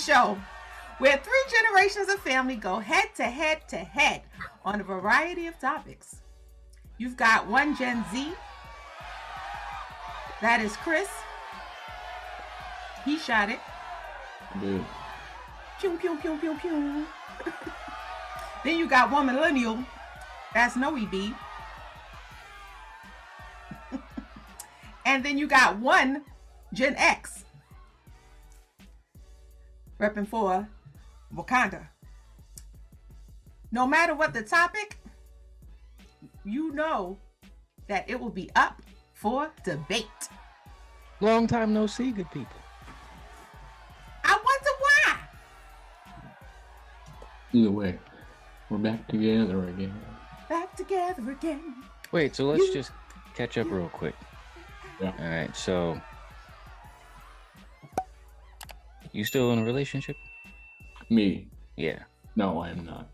show where three generations of family go head to head to head on a variety of topics. You've got one Gen Z, that is Chris. He shot it. Dude. Pew pew pew pew pew. then you got one millennial, that's Noe B. and then you got one Gen X, repping for Wakanda. No matter what the topic, you know that it will be up for debate. Long time no see, good people. I wonder why. Either way, we're back together again. Back together again. Wait, so let's You- just catch up real quick. Yeah. All right, so you still in a relationship? Me? Yeah. No, I am not.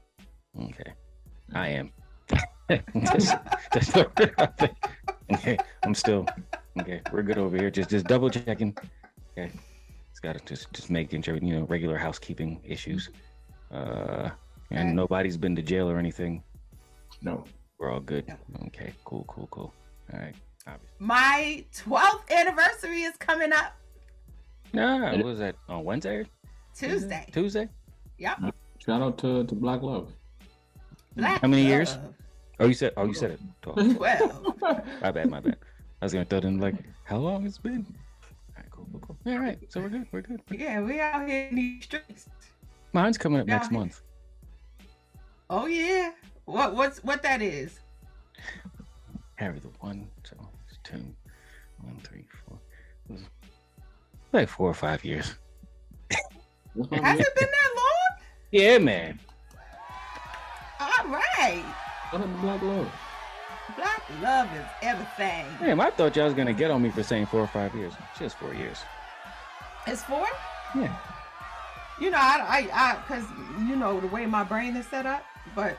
Okay. I am. Just- just- okay. I'm still okay. We're good over here. Just just double checking. Okay. It's got to just just making sure you know regular housekeeping issues. Uh, and nobody's been to jail or anything. No. We're all good. Yeah. Okay. Cool. Cool. Cool. All right. Obviously. My 12th anniversary is coming up Nah. What was that on Wednesday? Tuesday. Mm-hmm. Tuesday? Yep. Uh, shout out to, to Black Love. Black How many years? Oh, you said. Oh, you said it. Twelve. 12. My bad, my bad. I was gonna throw it in like, how long it's been? All right, cool, cool, cool. All right, so we're good, we're good. Yeah, we out here in these streets. Mine's coming up next Yeah. month. Oh yeah. What what's what that is? Harry the one, so it's two, one, three, four. Like four or five years. Has it been that long? Yeah, man. All right. Shout out to Black Love. Black love is everything. Damn, I thought y'all was gonna get on me for saying four or five years. Just four years. It's four? Yeah. You know, I, I, I, cause you know the way my brain is set up, but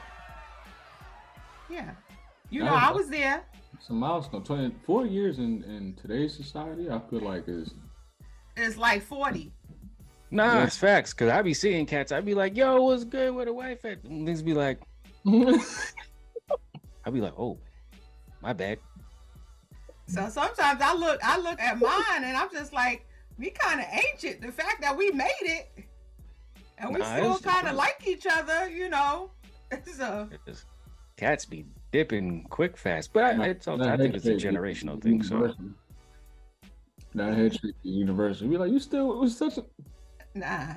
yeah, you know, I was there. It's a milestone. Twenty four years in, in today's society, I feel like is It's like forty. Nah, Yeah. it's facts. Cause I be seeing cats. I be like, yo, what's good with a wife at? And Niggas be like, I be like, oh, my bad. So sometimes I look, I look at mine, and I'm just like, we kind of ancient. The fact that we made it, and we Nah, still kind of like each other, you know. So It's- cats be dipping quick fast, but I, it's also, I think it's a generational thing. So that head shake is universal. Be like, you still it was such a nah.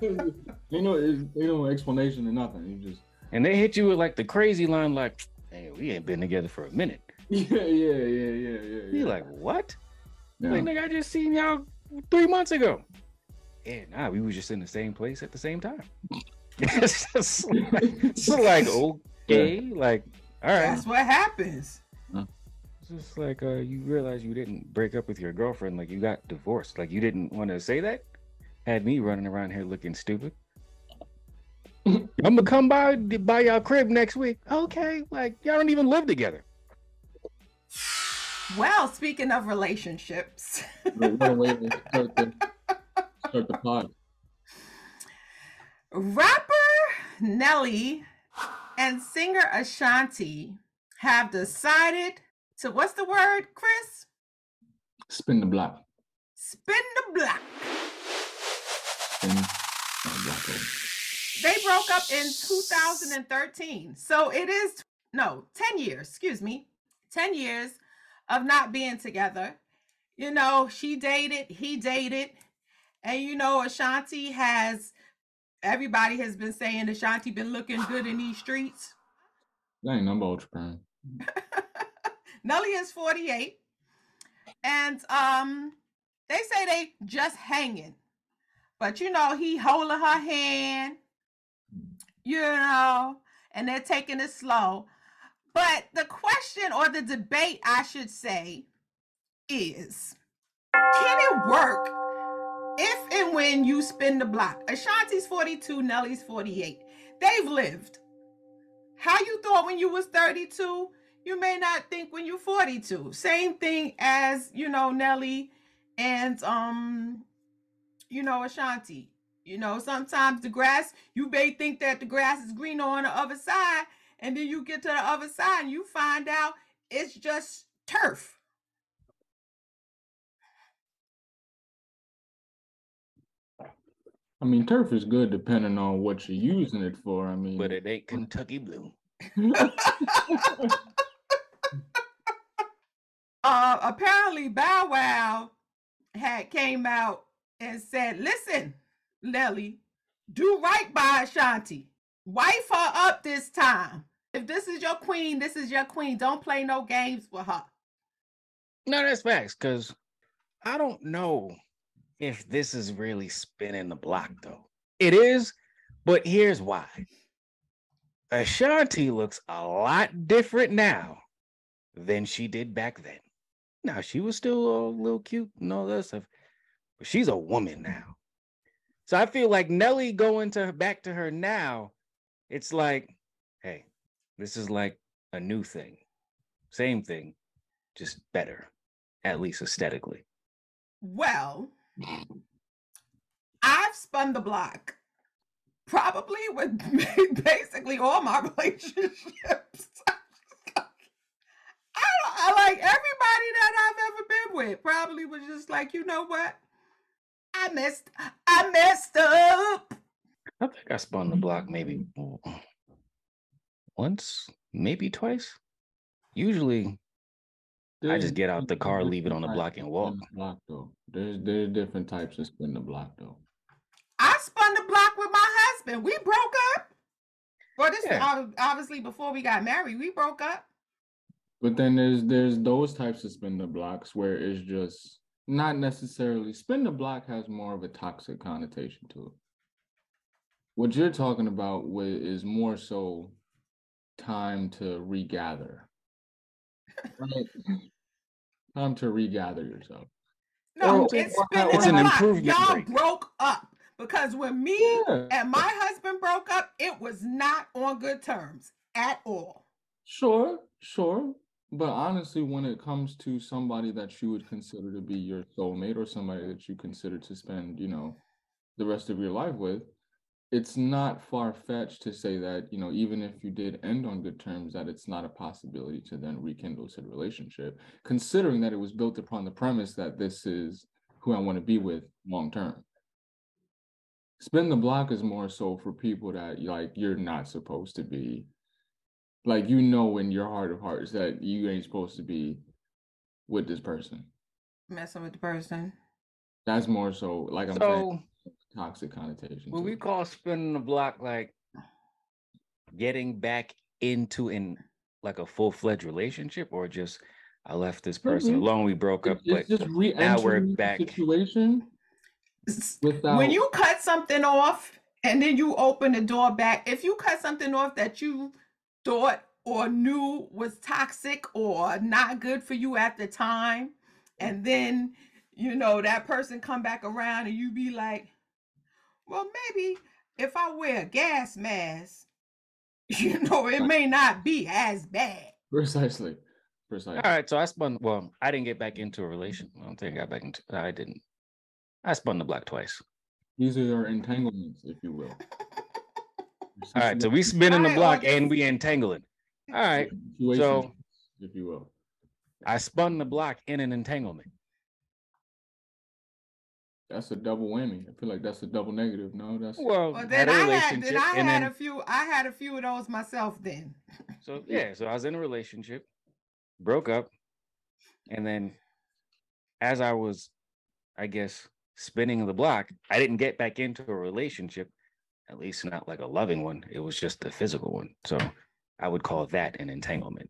you know, it's, you know, explanation or nothing. You just and they hit you with like the crazy line, like, "Hey, we ain't been together for a minute." yeah, yeah, yeah, yeah, yeah. You yeah. like what? Yeah. Like, nigga, I just seen y'all three months ago. Yeah, nah, we was just in the same place at the same time. it's like, it's like okay, like all right. That's what happens. It's just like uh, you realize you didn't break up with your girlfriend, like you got divorced. Like you didn't want to say that. Had me running around here looking stupid. I'm gonna come by by y'all crib next week. Okay, like y'all don't even live together. Well, speaking of relationships, But what a way to start the, start the pod. rapper Nelly and singer Ashanti have decided to what's the word, Chris? Spin the block. Spin the block. Spin the block. They broke up in 2013. So it is no, 10 years, excuse me. 10 years of not being together. You know, she dated, he dated. And you know, Ashanti has everybody has been saying Ashanti been looking good in these streets. That ain't number ultra prime. Nelly is 48. And um they say they just hanging. But you know, he holding her hand, you know, and they're taking it slow. But the question or the debate, I should say, is can it work if and when you spin the block? Ashanti's 42, Nelly's 48. They've lived. How you thought when you was 32 you may not think when you're 42. Same thing as, you know, Nelly and um, you know, Ashanti. You know, sometimes the grass, you may think that the grass is greener on the other side, and then you get to the other side and you find out it's just turf. I mean, turf is good depending on what you're using it for. I mean, But it ain't Kentucky Blue. uh apparently Bow Wow had came out and said, listen, Nelly, do right by Ashanti. Wife her up this time. If this is your queen, this is your queen. Don't play no games with her. No, that's facts. Because I don't know if this is really spinning the block, though. It is, but here's why. Ashanti looks a lot different now than she did back then. Now she was still a little cute and all that stuff, but she's a woman now. So I feel like Nelly going to back to her now, it's like, hey, this is like a new thing. Same thing, just better, at least aesthetically. Well, I've spun the block probably with basically all my relationships. I, like everybody that I've ever been with probably was just like, you know what? I messed I messed up. I think I spun the block maybe once, maybe twice. Usually, I just get out the car, leave it on the block and walk. block though. There's there's different types of spin the block though. I spun the block with my husband. We broke up. Well, this Yeah. is obviously before we got married. We broke up. But then there's there's those types of spin the blocks where it's just not necessarily spin the block has more of a toxic connotation to it. What you're talking about is more so time to regather. Right? time to regather yourself. No, Or- it's It's an improvement Y'all break. broke up because when me Yeah, and my husband broke up, it was not on good terms at all. sure, sure. But honestly, when it comes to somebody that you would consider to be your soulmate or somebody that you consider to spend, you know, the rest of your life with, it's not far fetched to say that, you know, even if you did end on good terms, that it's not a possibility to then rekindle said relationship, considering that it was built upon the premise that this is who I want to be with long term. Spin the block is more so for people that like you're not supposed to be like you know in your heart of hearts that you ain't supposed to be with this person. Messing with the person. That's more so like I'm saying So, toxic connotation. what to we it. call spinning the block, like getting back into in like a full fledged relationship, or just I left this person Mhm. alone, we broke up, It's but just now we're back. situation without When you cut something off and then you open the door back, if you cut something off that you thought or knew was toxic or not good for you at the time, and then you know that person come back around and you be like, well, maybe if I wear a gas mask, you know, it may not be as bad. precisely. Precisely. All right, so I spun. Well, I didn't get back into a relation. I don't think I got back into. I didn't. I spun the block twice. These are your entanglements, if you will. All right, so we spinning the block and August. we entangling. All right, so- if you will. I spun the block in an entanglement. That's a double whammy. I feel like that's a double negative. No, that's Well, Well, had then a I had then I had then a few I had a few of those myself then. so yeah, so I was in a relationship, broke up, and then as I was, I guess, spinning the block, I didn't get back into a relationship, at least not like a loving one. It was just the physical one. So I would call that an entanglement.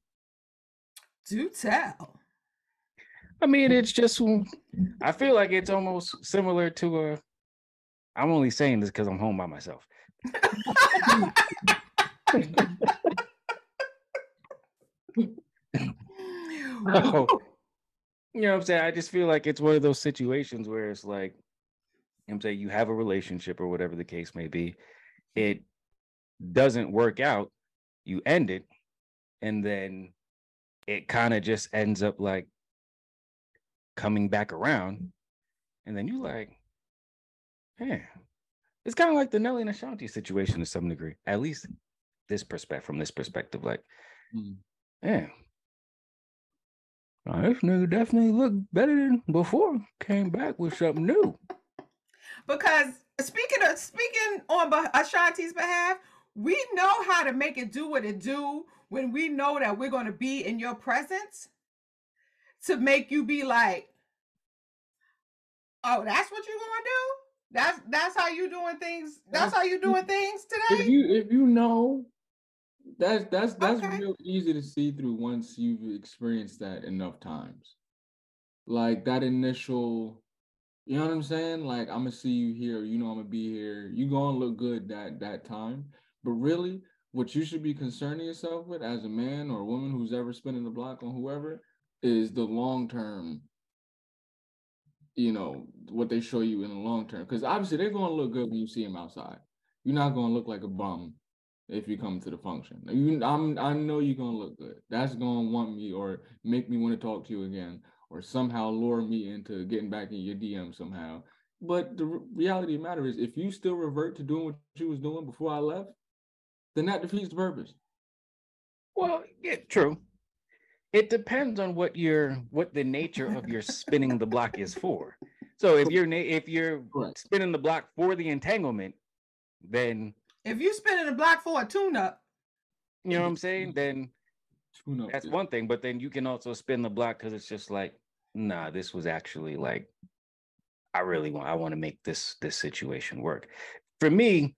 Do tell. I mean, it's just I feel like it's almost similar to a. I'm only saying this because I'm home by myself. Oh. You know what I'm saying? I just feel like it's one of those situations where it's like, you know what I'm saying you have a relationship or whatever the case may be, it doesn't work out, you end it, and then it kind of just ends up like coming back around. And then you like, yeah. It's kind of like the Nelly and Ashanti situation to some degree, at least this perspective from this perspective. Like, Mm. yeah. Oh, this nigga definitely looked better than before. Came back with something new. Because speaking of speaking on Ashanti's behalf, we know how to make it do what it do when we know that we're going to be in your presence to make you be like, "Oh, that's what you going to do? That's that's how you doing things. That's how you doing things today. If today." you if you know, that's that's that's Okay. real easy to see through once you've experienced that enough times. Like that initial, you know what I'm saying? Like I'm gonna see you here, you know I'm gonna be here. You gonna look good that that time. But really, what you should be concerning yourself with as a man or a woman who's ever spinning the block on whoever is the long term you know what they show you in the long term because obviously they're to look good when you see them outside you're not to look like a bum if you come to the function you i'm i know you're to look good that's to want me or make me want to talk to you again or somehow lure me into getting back in your dm somehow but the reality of the matter is if you still revert to doing what you was doing before i left then that defeats the purpose Well, yeah, true. It depends on what your what the nature of your spinning the block is for. So if you're na- if you're Correct. spinning the block for the entanglement, then If you spinning the block for a tune-up, you know what I'm saying. Then Tune up that's is- one thing. But then you can also spin the block because it's just like, nah, this was actually like, I really want I want to make this this situation work. For me,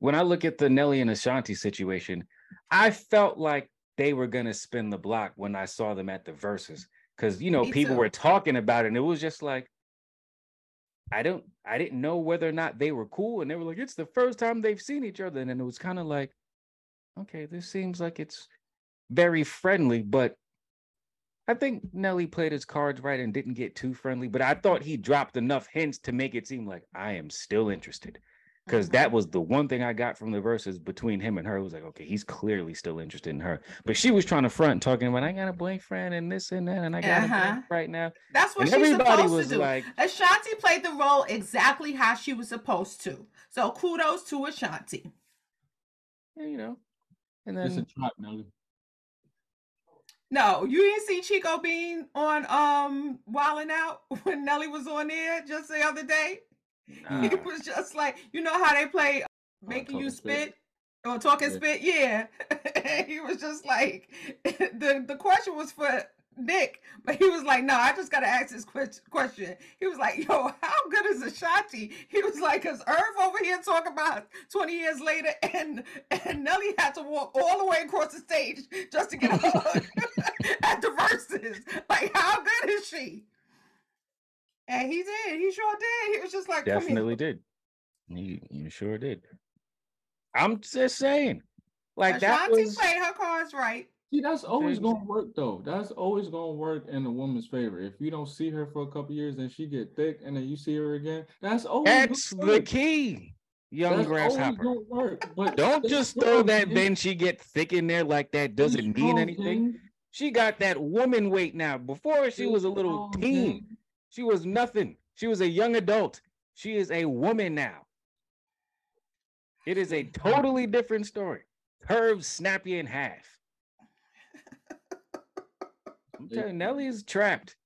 when I look at the Nelly and Ashanti situation, I felt like they were gonna spin the block when I saw them at the Verzuz. Cause you know, Me people too. were talking about it, and it was just like, I don't I didn't know whether or not they were cool. And they were like, it's the first time they've seen each other. And then it was kind of like, okay, this seems like it's very friendly, but I think Nelly played his cards right and didn't get too friendly. But I thought he dropped enough hints to make it seem like I am still interested. Because that was the one thing I got from the Verzuz between him and her. It was like, okay, he's clearly still interested in her. But she was trying to front, talking about I got a boyfriend and this and that, and I got a Uh-huh. boyfriend right now. that's what And she's everybody supposed was to do. like, Ashanti played the role exactly how she was supposed to. So kudos to Ashanti. yeah, you know. And it's a trap Nelly. No, you didn't see Chico Bean on um Wildin' Out when Nelly was on there just the other day. nah, He was just like, you know how they play Oh, making you Spit. spit or talking Yeah. spit, yeah. He was just like, the the question was for Nick, but he was like, no, I just gotta ask this question. He was like, yo, how good is Ashanti? He was like, cause Irv over here talking about 20 years later, and and Nelly had to walk all the way across the stage just to get a hug at the Verzuz. Like, how good is she? And he did. He sure did. He was just like, "Come definitely did. You, you sure did. I'm just saying. Like that Ashanti was played her cards right. See, that's always gonna work though. That's always gonna work in a woman's favor. If you don't see her for a couple years, and she get thick, and then you see her again. That's always that's the key, young That's grasshopper. work. But Don't just throw that. Then she get thick in there like that. Doesn't mean anything. She got that woman weight now. Before she was a little teen. She was nothing. She was a young adult. She is a woman now. It is a totally different story. Curved, snappy in half. I'm telling you, Nelly is trapped.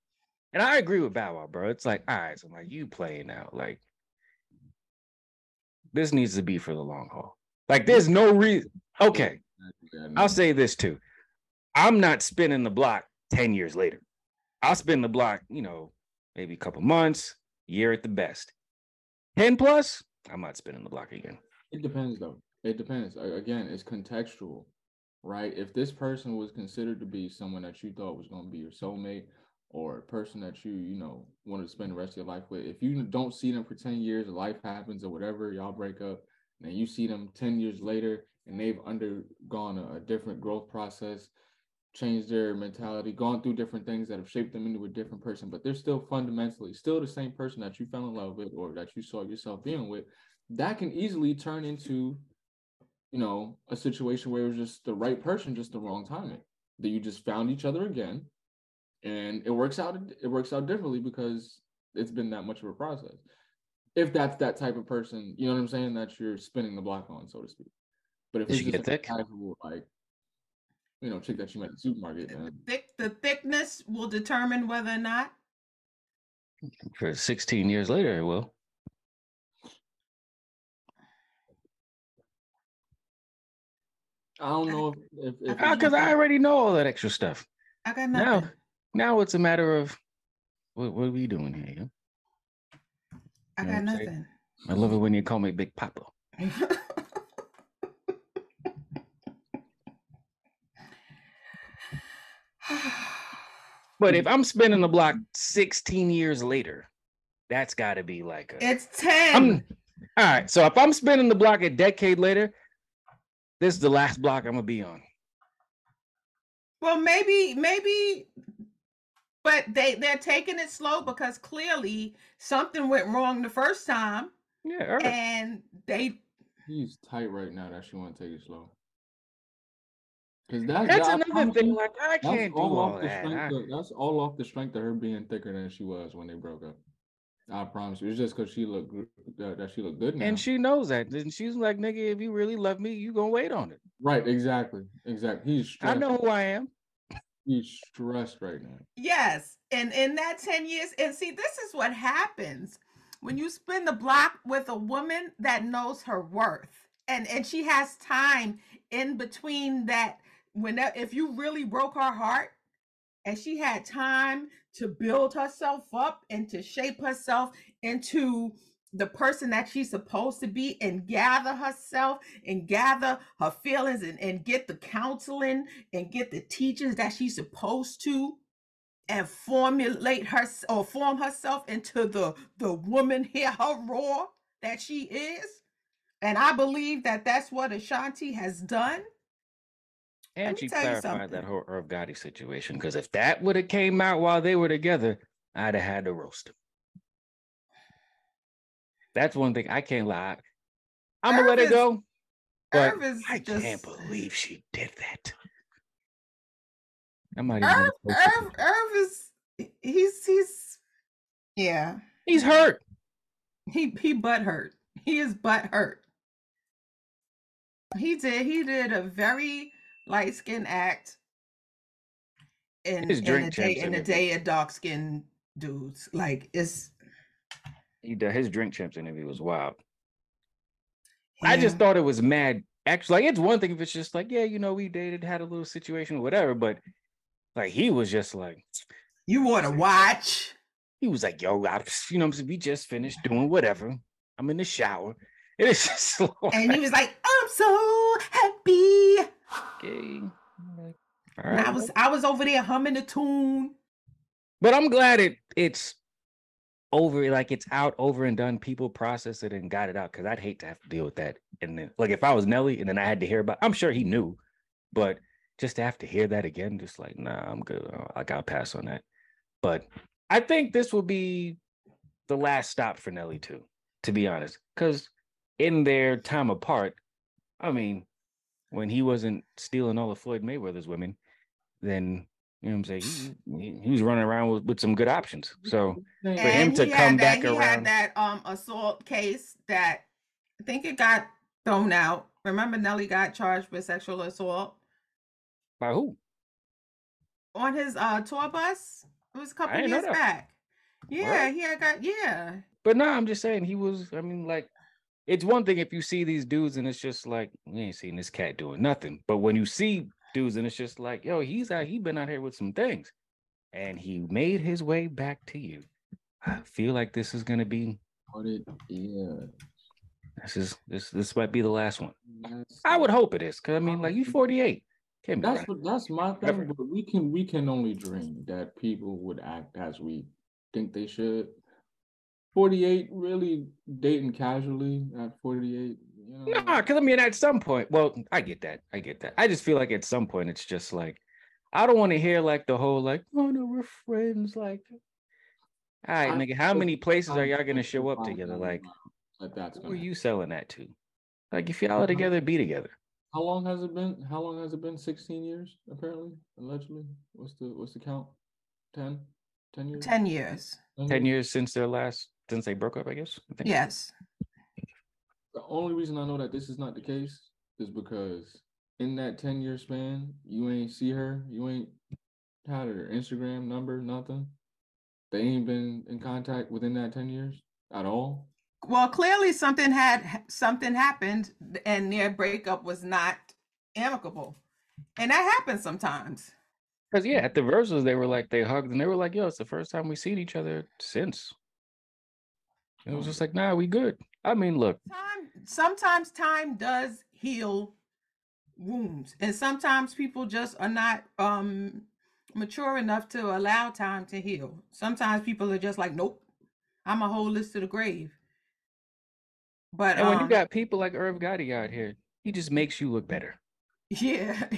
And I agree with Bow Wow, bro. It's like, all right, so I'm like, you playing now. Like, this needs to be for the long haul. Like, there's no reason. Okay, I'll say this too. I'm not spinning the block 10 years later. I'll spin the block, you know, maybe a couple months, year at the best. 10 plus, I'm not spinning the block again. It depends though. It depends. Again, it's contextual, right? If this person was considered to be someone that you thought was going to be your soulmate or a person that you, you know, wanted to spend the rest of your life with, if you don't see them for 10 years, life happens or whatever, y'all break up, and you see them 10 years later and they've undergone a, a different growth process, changed their mentality, gone through different things that have shaped them into a different person, but they're still fundamentally still the same person that you fell in love with or that you saw yourself being with that can easily turn into you know a situation where it was just the right person just the wrong timing that you just found each other again, and it works out. It works out differently because it's been that much of a process. If that's that type of person, you know what I'm saying, that you're spinning the block on, so to speak. But if Did it's she just get like a thick? casual, like, you know, chick that you met at the supermarket, then Thick, the thickness will determine whether or not. For 16 years later, it will. I don't know if if, if I Because I already know all that extra stuff. I got Now, nothing. now it's a matter of what, what are we doing here? yo? I you know got I'm saying? nothing. I love it when you call me Big Papa. But if I'm spinning the block 16 years later, that's got to be like a. it's 10. I'm, all right. So if I'm spinning the block a decade later, this is the last block I'm gonna be on. Well, maybe, maybe, but they they're taking it slow because clearly something went wrong the first time, Yeah. all right. and they he's tight right now that she want to take it slow. Because that's That's I another thing. you, Like I can't do all all off that. Of, that's all off the strength of her being thicker than she was when they broke up. I promise you, it's just because she looked gr- that, that she looked good now. and she knows that. And she's like, nigga, if you really love me, you gonna wait on it. right, exactly, exactly. He's stressed. I know who I am. he's stressed right now. Yes, and in that 10 years, and see, this is what happens when you spin the block with a woman that knows her worth. And and she has time in between that when that if you really broke her heart and she had time to build herself up and to shape herself into the person that she's supposed to be and gather herself and gather her feelings and, and get the counseling and get the teachers that she's supposed to and formulate her or form herself into the the woman here her roar that she is. And i believe that that's what ashanti has done And she clarified that whole Irv Gotti situation. Because if that would have came out while they were together, I'd have had to roast him. That's one thing I can't lie. I'm gonna let Irv it is- go. But is I just, can't believe she did that. I might Irv, even. Irv, Irv is he's he's yeah He's hurt. he he butt hurt he is butt hurt he did he did a very light skin act in, His in drink a day in a day of dark skin dudes like it's He did his drink champs interview was wild. I just thought it was mad. Actually, like it's one thing if it's just like, yeah, you know, we dated, had a little situation, whatever. But like he was just like, you want to watch he was like, yo, I, you know, what I'm saying? we just finished doing whatever. I'm in the shower. It is just like, and he was like i'm so happy okay. all right, i was i was over there humming the tune but I'm glad it it's over, like it's out, over and done. People process it and got it out because I'd hate to have to deal with that. And then, like, if I was Nelly and then I had to hear about, I'm sure he knew, but just to have to hear that again, just like, nah, I'm good. I got pass on that. But I think this will be the last stop for Nelly too, to be honest, because in their time apart, I mean, when he wasn't stealing all of Floyd Mayweather's women, then you know what I'm saying he, he, he was running around with, with some good options. So For For him to come that, back he around- had that um assault case that I think it got thrown out. Remember, Nelly got charged with sexual assault by who? on his uh tour bus. It was a couple years back. Yeah, Word. he had got yeah. But no, I'm just saying he was. I mean, like, it's one thing if you see these dudes and it's just like we ain't seen this cat doing nothing. But when you see dudes and it's just like, yo, he's out. He been out here with some things, and he made his way back to you. I feel like this is gonna be. It, yeah. This is this. This might be the last one. That's, I would hope it is, cause I mean, like you 48. That's right. what that's my thing. But we can we can only dream that people would act as we think they should. Forty eight, really dating casually at forty eight. You know, Nah, because I mean, at some point, well, I get that. I get that. I just feel like at some point, it's just like, I don't want to hear like the whole like, oh no, we're friends. Like, all right, I nigga, how think many places are y'all gonna show up together? Like, now that that's who are you selling that to? Like, if y'all are together, be together. How long has it been? How long has it been? 16 years, apparently, allegedly. What's the what's the count? 10? 10 years? 10 years. 10 years since their last since they broke up, I guess. I think. Yes. The only reason I know that this is not the case is because in that 10 year span, you ain't see her, you ain't had her Instagram number, nothing. They ain't been in contact within that 10 years at all. Well, clearly something had something happened and their breakup was not amicable. And that happens sometimes. Because yeah, at the Verzuz they were like they hugged and they were like, "Yo, it's the first time we seen each other since." And it was just like, "Nah, we good." I mean, look, Time sometimes time does heal wounds. And sometimes people just are not um mature enough to allow time to heal. Sometimes people are just like, nope, I'm a whole list to the grave. But and when you um, got people like Irv Gotti out here, he just makes you look better. yeah,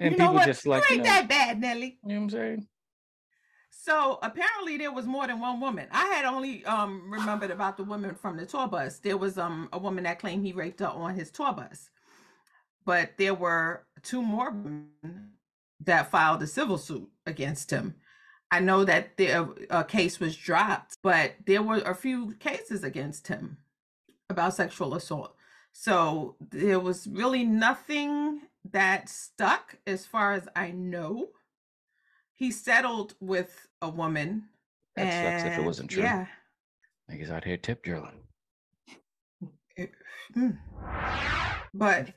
And you know people what? just like, you you ain't that bad, Nelly. You know what I'm saying? So apparently there was more than one woman. I had only um remembered about the woman from the tour bus. There was um a woman that claimed he raped her on his tour bus. But there were two more women that filed a civil suit against him. I know that the a case was dropped, but there were a few cases against him about sexual assault. So there was really nothing that stuck as far as I know he settled with a woman. That sucks if it wasn't true. Yeah. Niggas out here tip drilling. Mm. But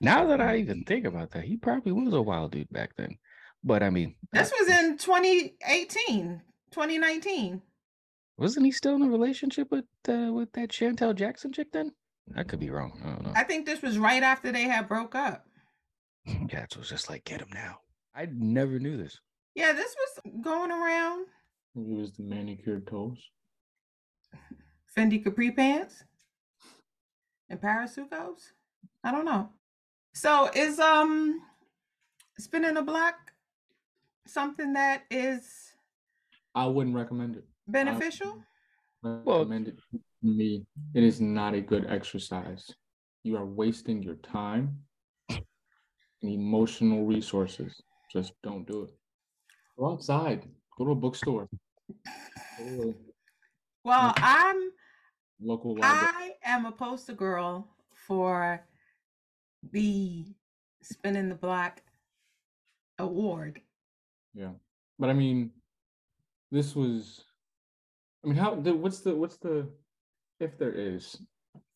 Now that I even think about that, he probably was a wild dude back then. But I mean, this was in 2018, 2019. wasn't he still in a relationship with uh, with that Shantel Jackson chick then? I could be wrong. I don't know. I think this was right after they had broke up. Jats was just like, get him now. I never knew this. Yeah, this was going around He was the manicured toes. Fendi capri pants and parasucos. I don't know. So is um spinning a block something that is I wouldn't recommend it. beneficial? recommend it to me. It is not a good exercise. You are wasting your time and emotional resources. Just don't do it. Go outside. Go to a bookstore. Well, I'm local library. I am a poster girl for the spinning the block award. Yeah, but I mean, this was. I mean, how? The, what's the? What's the? If there is,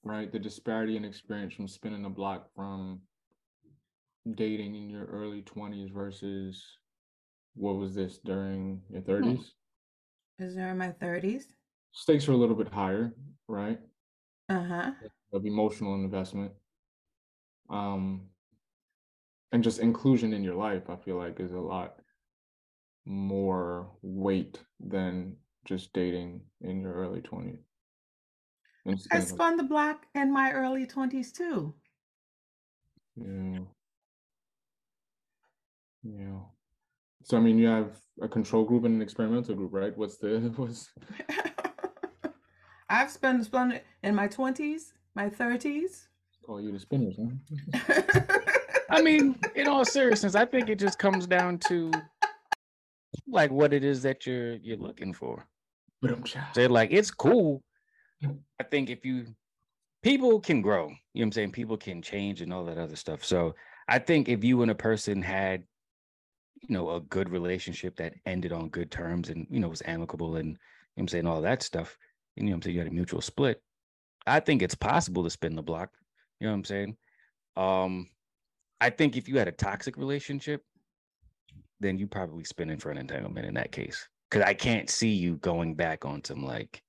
right, the disparity in experience from spinning the block from dating in your early twenties versus what was this during your thirties? Is there in my thirties? Stakes are a little bit higher, right? Uh huh. Of emotional investment, um, and just inclusion in your life. I feel like is a lot more weight than just dating in your early 20s. I spun the block in my early twenties too. yeah. Yeah. So I mean you have a control group and an experimental group, right? What's the what's I've spent spun in my twenties, my thirties. call you the spinners, huh? I mean, in all seriousness, I think it just comes down to like what it is that you're you're looking for. Ba-dum-cha. So like it's cool. I think if you people can grow, you know what I'm saying? People can change and all that other stuff. So I think if you and a person had, you know, a good relationship that ended on good terms and you know was amicable and you know what I'm saying all that stuff, and you know what I'm saying you had a mutual split, I think it's possible to spin the block. You know what I'm saying? Um, I think if you had a toxic relationship, then you probably spinning for an entanglement in that case. Cause I can't see you going back on some like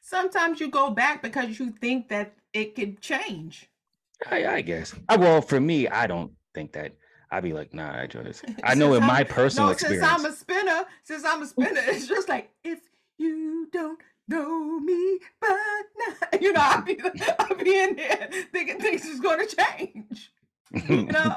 Sometimes you go back because you think that it could change. I, I guess. Uh, well, for me, I don't think that. I'd be like, nah, I enjoy this. I know in my I'm- personal no, experience. since I'm a spinner, since I'm a spinner, it's just like if you don't know me, but now, you know, I'll be, I'll be in there thinking things is going to change. You know,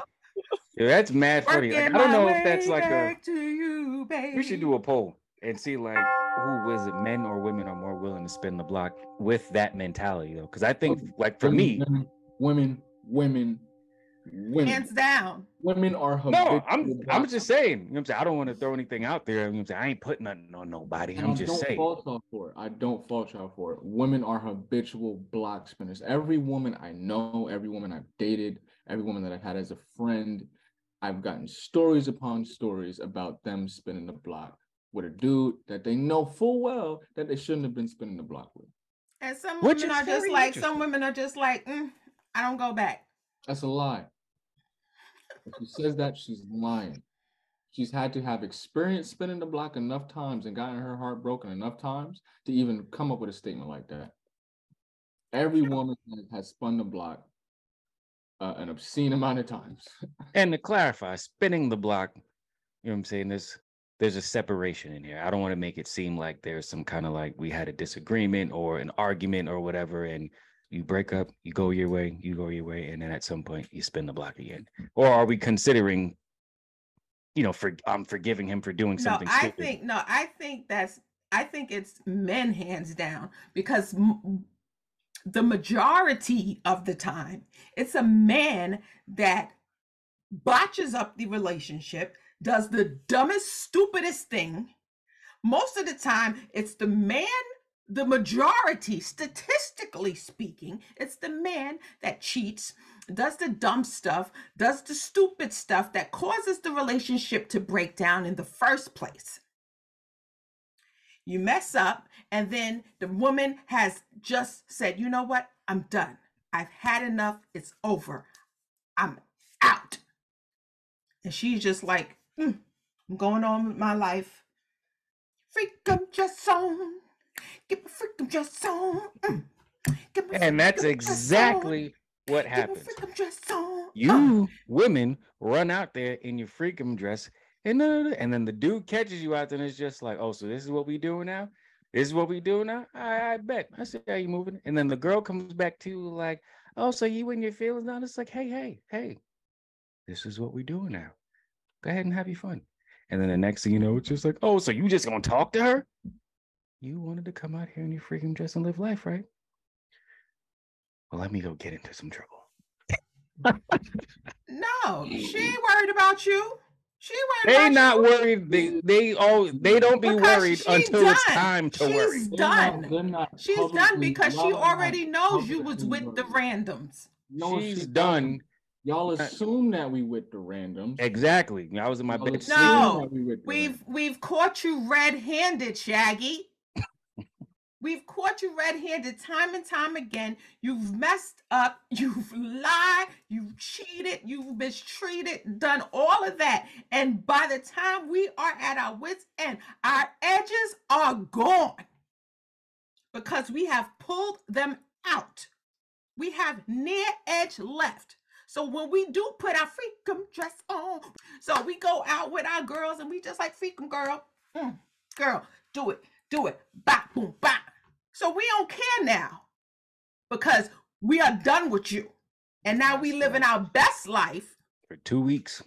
Yeah, that's mad funny. Like, I don't know if that's like a. to you, baby. We should do a poll and see like who was it, men or women are more willing to spin the block with that mentality though. Because I think like for Women- me, women, women women, women, Hands down. women are No, I'm I'm just saying. You know what I'm saying? I don't want to throw anything out there. You know what I'm saying? I ain't putting nothing on nobody. And I'm I just don't saying. fault y'all for it. I don't fault y'all for it. Women are habitual block spinners. Every woman I know, every woman I've dated, every woman that I've had as a friend, I've gotten stories upon stories about them spinning the block with a dude that they know full well that they shouldn't have been spinning the block with. And some Which women is are just like some women are just like, "Mm, I don't go back. That's a lie. If she says that, she's lying. She's had to have experience spinning the block enough times and gotten her heart broken enough times to even come up with a statement like that. Every woman has- spun the block uh, an obscene amount of times. And to clarify, spinning the block, you know what I'm saying? There's there's a separation in here. I don't want to make it seem like there's some kind of like we had a disagreement or an argument or whatever, and you break up, you go your way, you go your way, and then at some point you spin the block again. Or are we considering, you know, for I'm forgiving him for doing something? No, I stupid? think no, I think that's I think it's men hands down because m- the majority of the time it's a man that botches up the relationship, does the dumbest, stupidest thing. Most of the time, it's the man, the majority, statistically speaking, it's the man that cheats, does the dumb stuff, does the stupid stuff that causes the relationship to break down in the first place. You mess up, and then the woman has just said, You know what? I'm done. I've had enough. It's over. I'm out. And she's just like, "Mm, I'm going on with my life. Freakum just on. Get my freakum dress on. Mm. And that's on. exactly what happens. dress on. Uh, You women run out there in your freakum dress, and then and then the dude catches you out there, and it's just like, oh, so this is what we doing now? This is what we doing now? I, I bet. I see how you moving. And then the girl comes back to you like, oh, so you and your feelings now? It's like, hey, hey, hey, this is what we doing now. Go ahead and have your fun. And then the next thing you know, it's just like, oh, so you just gonna talk to her? You wanted to come out here in your freakum dress and live life, right? Well, let me go get into some trouble. No, she ain't worried about you. She worried They about not you. worried. They they all they don't be Because worried she's until it's time to work. She's worry. They're done. not- they're not She's done because she y'all are not already knows you was publicly with the randoms. No, she She's doesn't. done. Y'all assume that we with the randoms. Exactly. I was in my bed. No, we we've we've caught you red-handed, Shaggy. We've caught you red-handed time and time again. You've messed up, you've lied, you've cheated, you've mistreated, done all of that. And by the time we are at our wits' end, our edges are gone because we have pulled them out. We have near edge left. So when we do put our freakum dress on, so we go out with our girls and we just like freakum girl, mm, girl, do it, do it, bop, boom, bop. So we don't care now because we are done with you, and now we living our best life. for two weeks.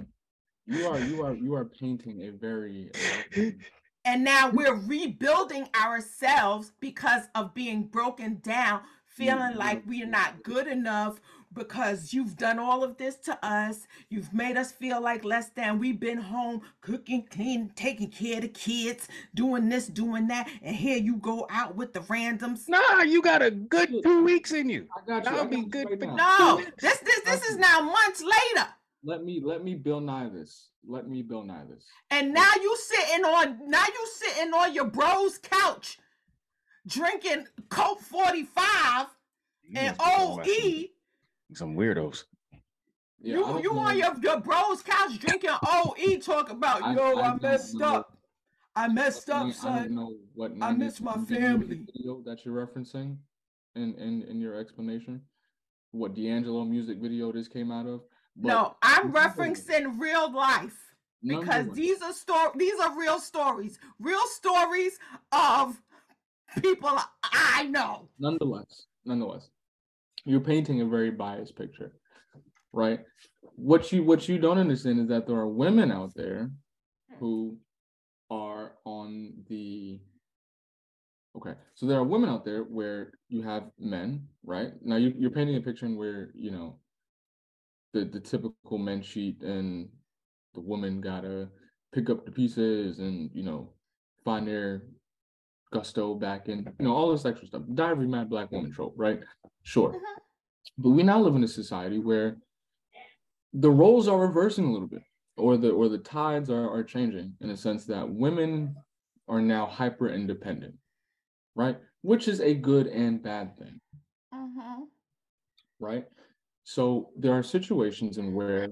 You are you are you are painting a very uh, And now we're rebuilding ourselves because of being broken down, feeling like we're not good enough because you've done all of this to us. You've made us feel like less than. We've been home cooking, cleaning, taking care of the kids, doing this, doing that. And here you go out with the randoms. Nah, you got a good two weeks in you. I got you. I That'll be you good right. No, this this this is now months later. Let me let me Bill Nye this. Let me Bill Nye this. And now you sitting on now you sitting on your bro's couch drinking Colt 45 and must be OE. Some, some weirdos. Yeah, you you know- on your, your bro's couch drinking OE talk about I- yo I I, don't messed know. up. I messed up, don't- I don't son. know what I miss my family. video that you're referencing in, in in your explanation. What D'Angelo music video this came out of. but No, I'm nonetheless- referencing real life because these are story these are real stories. Real stories of people I know. nonetheless, nonetheless, you're painting a very biased picture, right? What you what you don't understand is that there are women out there who are on the okay. So there are women out there where you have men, right? Now you, you're painting a picture in where you know the the typical men cheat and the woman gotta pick up the pieces and you know find their gusto back in you know all this extra stuff diary mad black woman trope right sure Mhm. but we now live in a society where the roles are reversing a little bit or the or the tides are, are changing in a sense that women are now hyper independent right which is a good and bad thing Mhm. right? So there are situations in where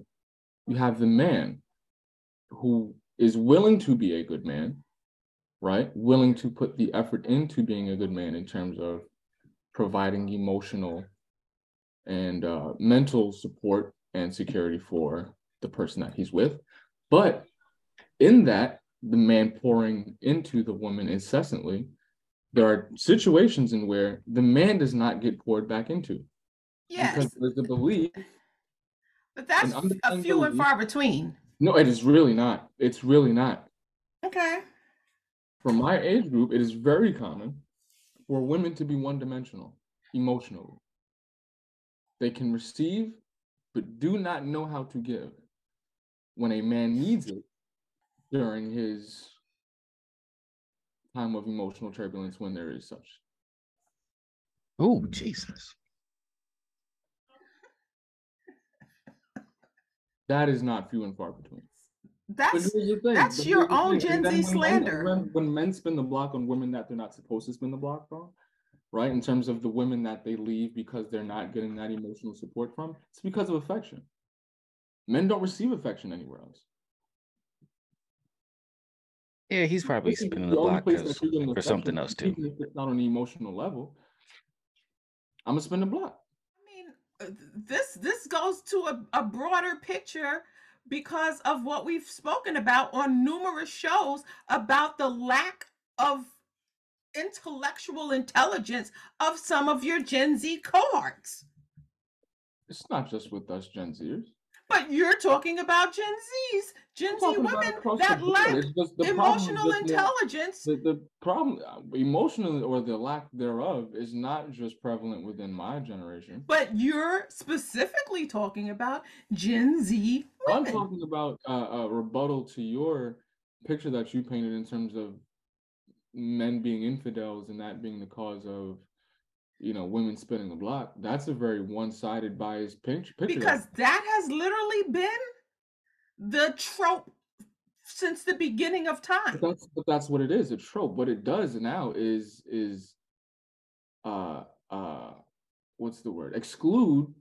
you have the man who is willing to be a good man, right? Willing to put the effort into being a good man in terms of providing emotional and uh, mental support and security for the person that he's with. But in that, the man pouring into the woman incessantly, there are situations in where the man does not get poured back into Yes, because there's the belief. but that's a few and far between. No, it is really not. It's really not. Okay. For my age group, it is very common for women to be one dimensional emotionally. They can receive, but do not know how to give when a man needs it during his time of emotional turbulence when there is such. Oh, Jesus. That is not few and far between. But That's here's the thing, that's but your own thing, Gen Z when men- slander. When, when men spin the block on women that they're not supposed to spin the block on, right? In terms of the women that they leave because they're not getting that emotional support from, it's because of affection. Men don't receive affection anywhere else. Yeah, he's probably This is spinning the only block place 'cause- that you're getting for something else too. if it's not on the emotional level. I'm gonna spin the block. I mean, uh, this this goes to a, a broader picture because of what we've spoken about on numerous shows about the lack of intellectual intelligence of some of your Gen Z cohorts. It's not just with us Gen Zers. But you're talking about Gen Zs, Gen Z women that lack the emotional intelligence. the, the problem uh, emotional or the lack thereof is not just prevalent within my generation. But you're specifically talking about Gen Z i'm talking about uh, a rebuttal to your picture that you painted in terms of men being infidels and that being the cause of you know women spinning the block. That's a very one-sided biased pinch picture because that has literally been the trope since the beginning of but time. that's but that's what it is a trope what it does now is is uh uh what's the word exclude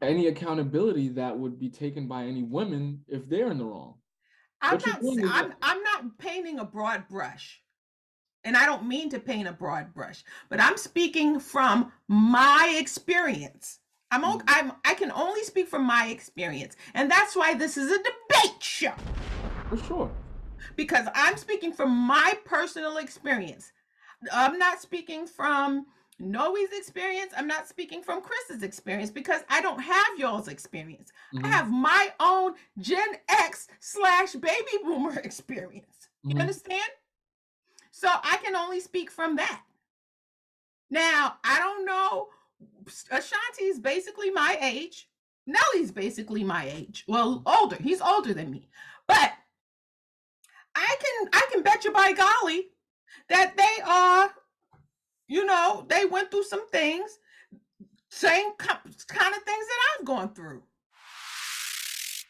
any accountability that would be taken by any women if they're in the wrong I'm what not doing sa- is I'm, that- I'm not painting a broad brush. And I don't mean to paint a broad brush, but I'm speaking from my experience. I'm, o- Mhm. I'm I can only speak from my experience. And that's why this is a debate show. for sure because I'm speaking from my personal experience. I'm not speaking from Noe's experience. I'm not speaking from Chris's experience because I don't have y'all's experience. I Mhm, have my own Gen X slash baby boomer experience. You mhm. understand? So I can only speak from that. Now, I don't know. Ashanti is basically my age. Nelly's basically my age. Well, older. He's older than me. But I can I can bet you by golly that they are, you know, they went through some things, same kind of things that I've gone through.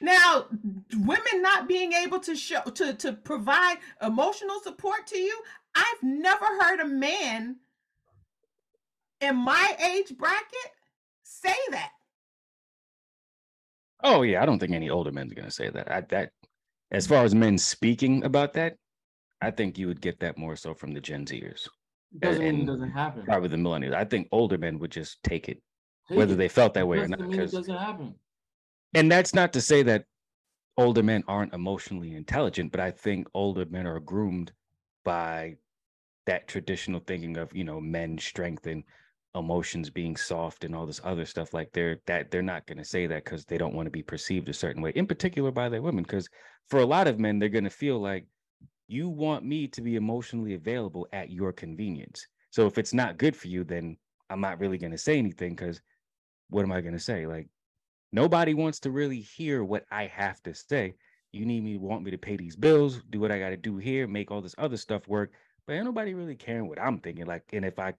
Now, women not being able to show to to provide emotional support to you, I've never heard a man in my age bracket say that. Oh yeah, I don't think any older men's gonna say that. I, that as mm. far as men speaking about that, I think you would get that more so from the Gen Zers, doesn't mean it doesn't happen probably the millennials. I think older men would just take it, Take whether it. they felt that way or doesn't not. mean it 'cause- doesn't happen and that's not to say that older men aren't emotionally intelligent, but I think older men are groomed by that traditional thinking of you know men strength and emotions being soft and all this other stuff like they're that they're not going to say that because they don't want to be perceived a certain way in particular by their women because for a lot of men they're going to feel like you want me to be emotionally available at your convenience so if it's not good for you then i'm not really going to say anything because what am i going to say like Nobody wants to really hear what I have to say. You need me, want me to pay these bills, do what I got to do here, make all this other stuff work. But ain't nobody really caring what I'm thinking. Like, and if I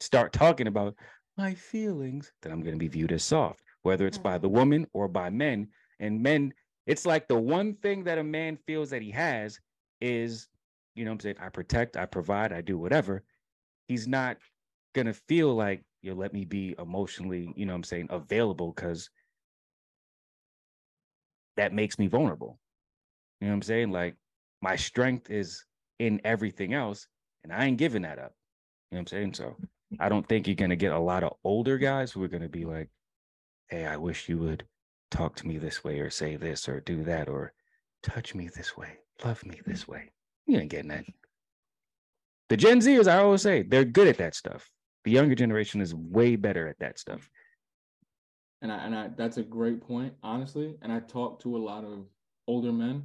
start talking about my feelings, then I'm going to be viewed as soft, whether it's by the Mm-hmm. woman or by men. And men, it's like the one thing that a man feels that he has is, you know what I'm saying? I protect, I provide, I do whatever. He's not going to feel like, you let me be emotionally, you know what I'm saying, available because that makes me vulnerable. You know what I'm saying? Like my strength is in everything else, and I ain't giving that up. You know what I'm saying? So I don't think you're gonna get a lot of older guys who are gonna be like, "Hey, I wish you would talk to me this way, or say this, or do that, or touch me this way, love me mm. this way." You ain't getting that. The Gen Zers, I always say, they're good at that stuff. The younger generation is way better at that stuff. and I and I that's a great point, honestly. And I talk to a lot of older men,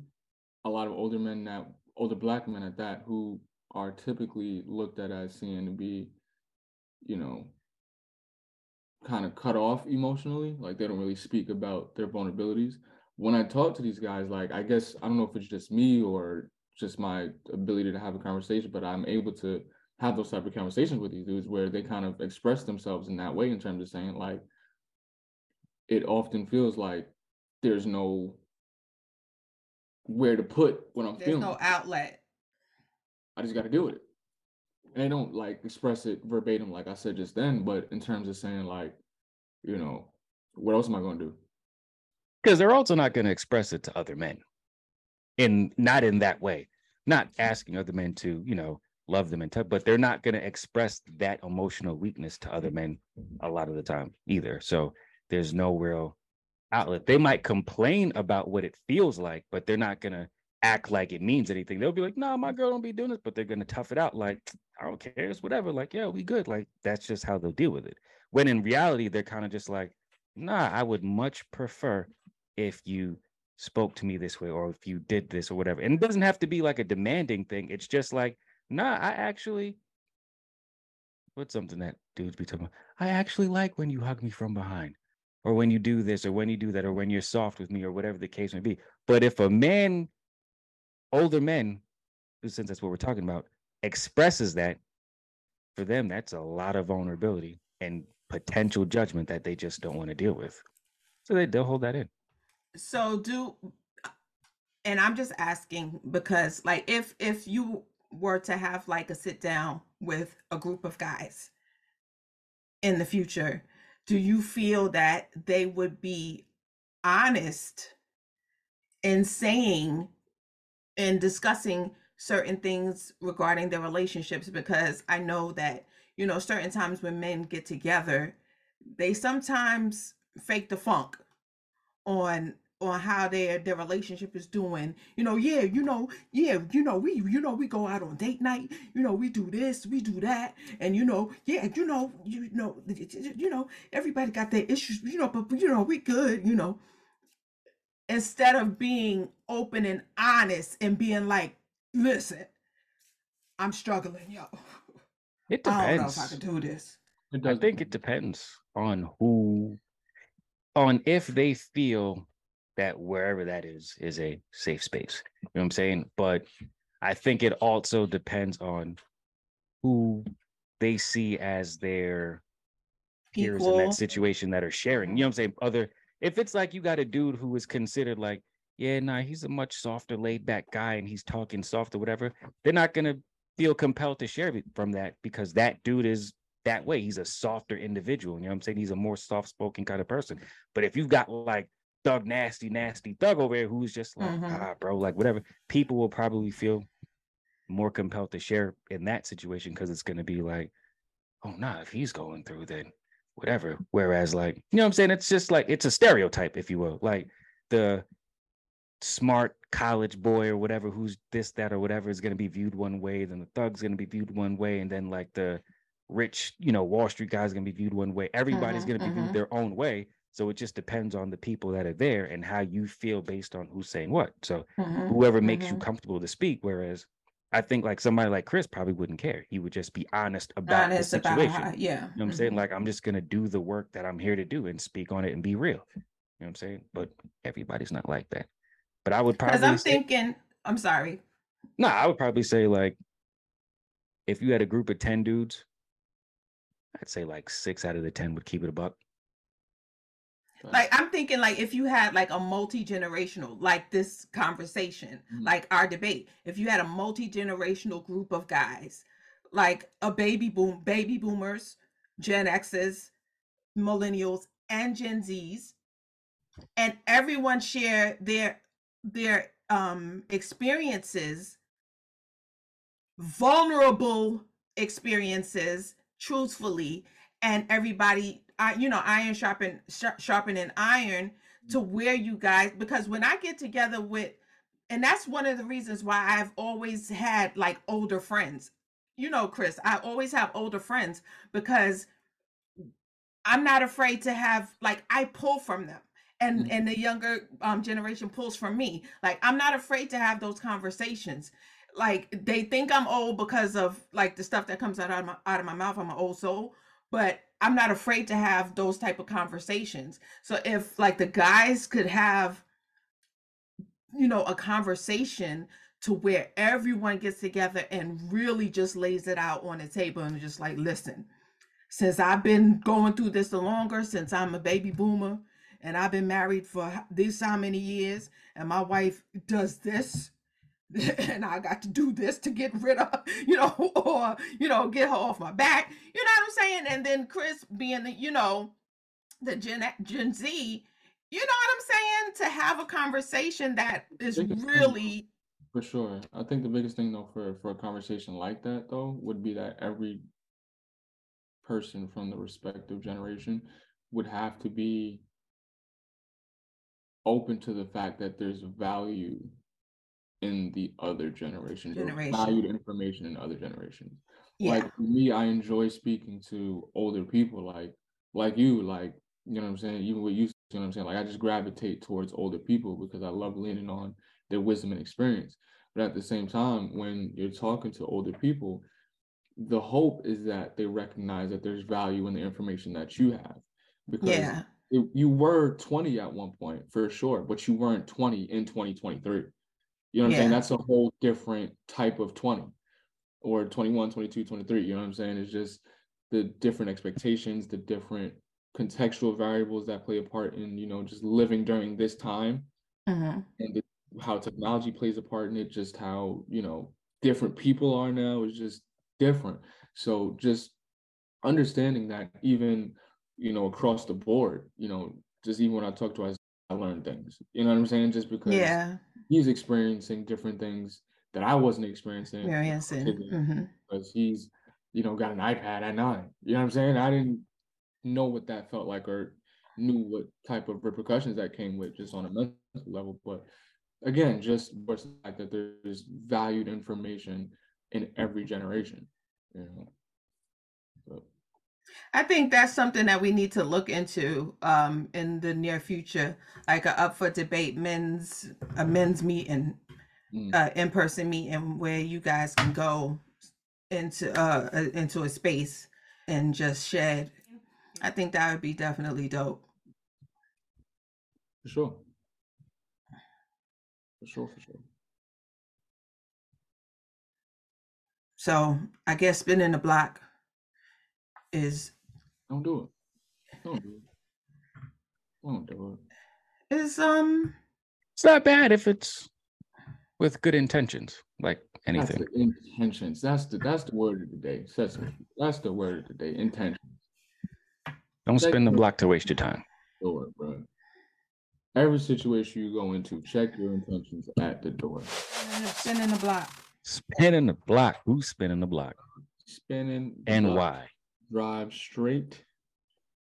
a lot of older men that older black men at that, who are typically looked at as seeing to be, you know, kind of cut off emotionally. Like they don't really speak about their vulnerabilities. When I talk to these guys, like I guess I don't know if it's just me or just my ability to have a conversation, but I'm able to have those type of conversations with these dudes where they kind of express themselves in that way in terms of saying like it often feels like there's no where to put what I'm There's feeling. no outlet. I just got to deal with it. And they don't like express it verbatim, like I said just then, but in terms of saying, like, you know, what else am I going to do? because they're also not going to express it to other men. In not in that way. Not asking other men to you know love them and touch but they're not going to express that emotional weakness to other men a lot of the time either. So there's no real outlet. They might complain about what it feels like but they're not going to act like it means anything. They'll be like no my girl don't be doing this but they're going to tough it out like i don't care it's whatever like yeah we good like that's just how they'll deal with it when in reality they're kind of just like nah i would much prefer if you spoke to me this way or if you did this or whatever. And it doesn't have to be like a demanding thing. It's just like, nah, I actually what's something that dudes be talking about? I actually like when you hug me from behind, or when you do this, or when you do that, or when you're soft with me, or whatever the case may be. But if a man, older men, since that's what we're talking about, expresses that, for them, that's a lot of vulnerability and potential judgment that they just don't want to deal with. So they, they'll hold that in. So do and I'm just asking because like if if you were to have like a sit down with a group of guys in the future, do you feel that they would be honest in saying and discussing certain things regarding their relationships because I know that you know certain times when men get together they sometimes fake the funk on on how their their relationship is doing you know yeah you know yeah you know we you know we go out on date night you know we do this we do that and you know yeah you know you know you know everybody got their issues you know but you know we good you know instead of being open and honest and being like listen i'm struggling yo It i don't know depends. if i can do this It I does think it depends on who, on if they feel that wherever that is is a safe space. You know what I'm saying? But I think it also depends on who they see as their peers in that situation that are sharing. You know what I'm saying? Other if it's like you got a dude who is considered like, yeah, nah, he's a much softer, laid back guy and he's talking soft or whatever, they're not gonna feel compelled to share from that because that dude is that way. He's a softer individual. You know what I'm saying? He's a more soft spoken kind of person. But if you've got like thug nasty, nasty thug over there who's just like, Mhm. ah, bro, like whatever, people will probably feel more compelled to share in that situation because it's gonna be like, oh nah, if he's going through, then whatever. Whereas, like, you know what I'm saying? It's just like it's a stereotype, if you will. Like the smart college boy or whatever who's this, that, or whatever is gonna be viewed one way, then the thug's gonna be viewed one way, and then like the rich, you know, Wall Street guy's gonna be viewed one way. Everybody's Mhm, gonna be mhm. viewed their own way. So it just depends on the people that are there and how you feel based on who's saying what. So Mhm, whoever makes you comfortable to speak. Whereas I think like somebody like Chris probably wouldn't care. He would just be honest about honest the about situation. how, yeah You know what I'm saying? Like I'm just gonna do the work that I'm here to do and speak on it and be real. You know what I'm saying? But everybody's not like that. But I would probably Because I'm say, thinking, I'm sorry. no, I would probably say like if you had a group of 10 dudes, I'd say like six out of the 10 would keep it a buck. Like I'm thinking like if you had like a multi-generational like this conversation, Mhm. like our debate, if you had a multi-generational group of guys, like a baby boom, baby boomers, Gen X's, millennials, and Gen Zs, and everyone share their their um experiences, vulnerable experiences, truthfully, and everybody I you know iron sharpen sharp, sharpening iron to where you guys because when I get together with and that's one of the reasons why I've always had like older friends. You know, Chris, I always have older friends because I'm not afraid to have like I pull from them. And Mhm. and the younger um generation pulls from me. Like I'm not afraid to have those conversations. Like they think I'm old because of like the stuff that comes out of my out of my mouth. I'm an old soul, but I'm not afraid to have those type of conversations. So if like the guys could have you know a conversation to where everyone gets together and really just lays it out on the table and just like listen since i've been going through this the longer since i'm a baby boomer and i've been married for this how many years and my wife does this and i got to do this to get rid of you know or you know get her off my back you know what i'm saying and then chris being the you know the gen, gen z you know what i'm saying to have a conversation that is really For sure. I think the biggest thing though for for a conversation like that though would be that every person from the respective generation would have to be open to the fact that there's value in the other generation, valued information in other generations. yeah Like for me, I enjoy speaking to older people like like you, like you know what I'm saying, even with you, you know what I'm saying? Like I just gravitate towards older people because I love leaning on their wisdom and experience. But at the same time, when you're talking to older people, the hope is that they recognize that there's value in the information that you have. Because yeah it, you were 20 at one point for sure, but you weren't 20 in 2023. You know what I'm saying? That's a whole different type of 20 or 21, 22, 23. You know what I'm saying? It's just the different expectations, the different contextual variables that play a part in, you know, just living during this time Mhm. and the, how technology plays a part in it, just how, you know, different people are now is just different. So just understanding that even, you know, across the board, you know, just even when I talk to us, I learn things. You know what I'm saying? Just because yeah he's experiencing different things that I wasn't experiencing when I was Marianson. a kid, hmm because he's, you know, got an iPad at nine. You know what I'm saying? I didn't know what that felt like or knew what type of repercussions that came with just on a mental level. But again, just what's the fact that there's valued information in every generation. You know. I think that's something that we need to look into um, in the near future, like a up for debate men's a men's meeting, Mm. uh, in person meeting where you guys can go into uh uh, into a space and just shed. I think that would be definitely dope. for sure. For sure, for sure. So I guess spinning the block is Don't do it. Don't do it. Don't do it. is um It's not bad if it's with good intentions, like anything. the intentions. That's the that's the word of the day. Sesame. That's the word of the day. Intentions. Don't Check spin the block to waste your time. Door, bro. Every situation you go into, check your intentions at the door. spinning the block. Spinning the block. Who's spinning the block? Spinning the And block. why? Drive straight.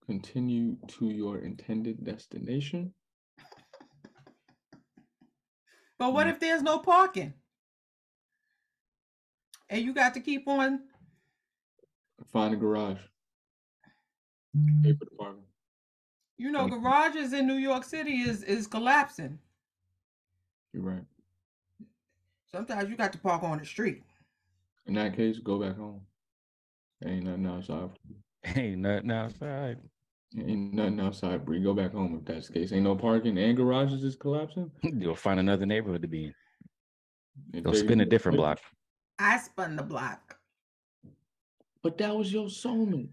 Continue to your intended destination. But what if there's no parking? And you got to keep on Find a garage. Pay for the parking. You know, garages in New York City is is collapsing. You're right. Sometimes you got to park on the street. In that case, go back home. Ain't nothing outside. for you. Ain't nothing outside. Ain't nothing outside, Bree. Go back home if that's the case. Ain't no parking and garages is collapsing. You'll find another neighborhood to be in. And Go there spin a different But- block. I spun the block. But that was your soulmate.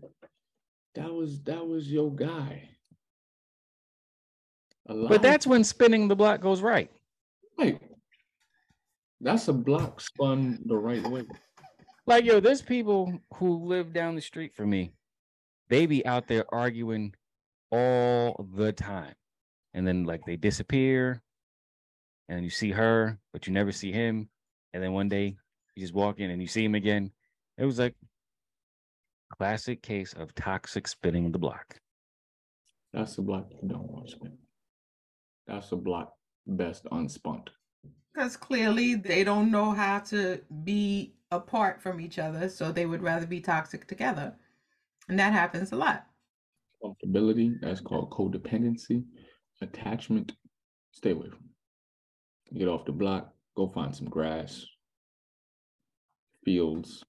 That was that was your guy. A lot But of- that's when spinning the block goes right. right. That's a block spun the right way. Like, yo, there's people who live down the street from me. They be out there arguing all the time. And then like they disappear. And you see her, but you never see him. And then one day you just walk in and you see him again. It was like classic case of toxic spinning the block. That's a block you don't want to spin. That's a block best unspun. Because clearly they don't know how to be apart from each other, so they would rather be toxic together. And that happens a lot. Comfortability, that's called codependency. Attachment, stay away from it. Get off the block, go find some grass, fields.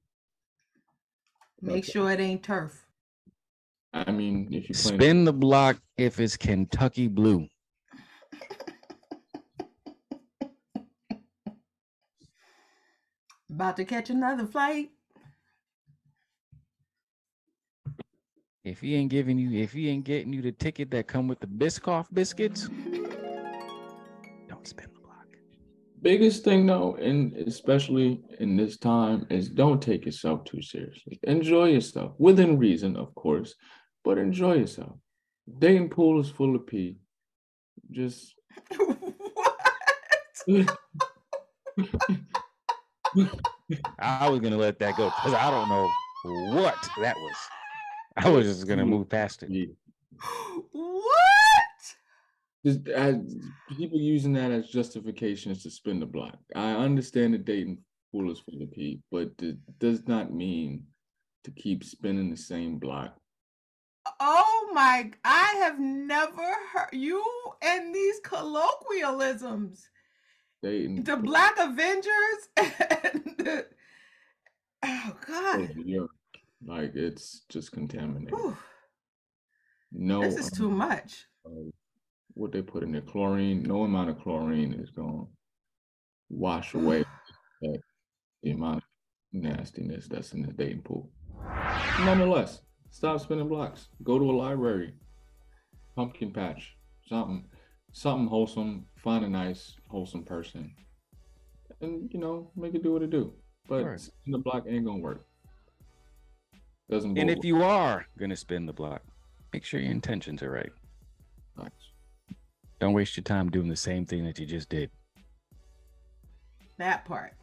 Make Okay. sure it ain't turf. I mean, if you plan Spin the block if it's Kentucky blue. About to catch another flight. If he ain't giving you, if he ain't getting you the ticket that come with the Biscoff biscuits, don't spin the block. biggest thing though, and especially in this time, is don't take yourself too seriously. Enjoy yourself within reason, of course, but enjoy yourself. Dating pool is full of pee. Just what? I was gonna let that go because I don't know what that was. I was just gonna move past it. What? Just as people using that as justifications to spin the block. I understand the dating pool is full of pee, but it does not mean to keep spinning the same block. Oh my, I have never heard you and these colloquialisms. Dating The Black Avengers and the, oh God. pool, like it's just contaminated. Whew, No, this is too um, much. uh, what they put in there, chlorine. No amount of chlorine is going to wash away that, the amount of nastiness that's in the dating pool. Nonetheless, stop spinning blocks. Go to a library, pumpkin patch, something, something wholesome. Find a nice, wholesome person, and you know, make it do what it do. But Right. spin the block ain't gonna work. Doesn't. And bode if you are gonna spin the block, make sure your intentions are right. well. Don't waste your time doing the same thing that you just did. That part.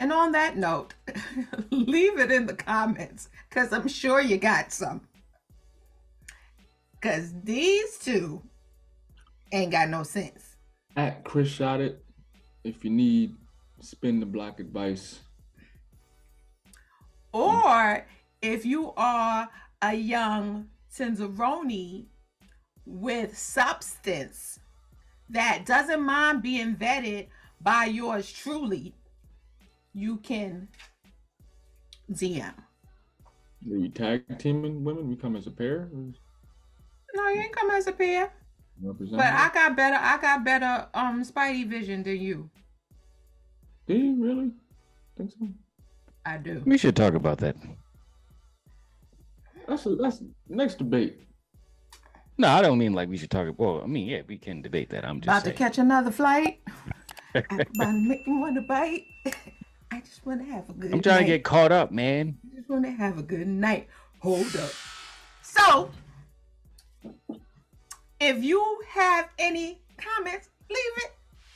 And on that note, leave it in the comments because I'm sure you got some. Because these two ain't got no sense. At Chris Shot It, if you need spin the block advice, Or if you are a young Cinzeroni with substance that doesn't mind being vetted by yours truly, you can DM. are you tag teaming women? We come as a pair? No, you ain't come as a pair. Represent But them? I got better. I got better um Spidey vision than you. Do you really think so? I do. We should talk about that. That's a, that's next debate. No, I don't mean like we should talk. About well, I mean, yeah, we can debate that. I'm just About to catch another flight. I about to make me want to bite. I just want to have a good. I'm trying night. to get caught up, man. I just want to have a good night. Hold up. So, if you have any comments, leave it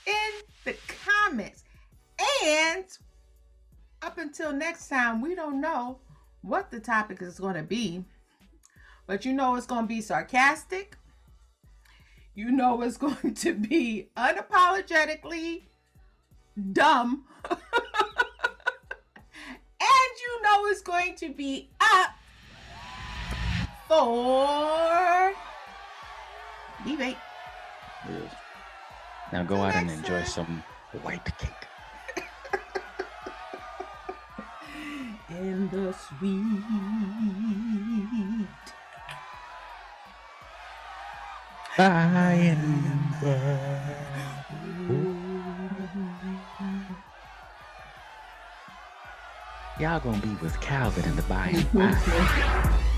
in the comments. And up until next time, we don't know what the topic is going to be, but you know it's going to be sarcastic. You know it's going to be unapologetically dumb. and you know it's going to be up for Yes. Now go out and enjoy some white cake. in the sweet and by. Y'all gonna be with Calvin in the by and by.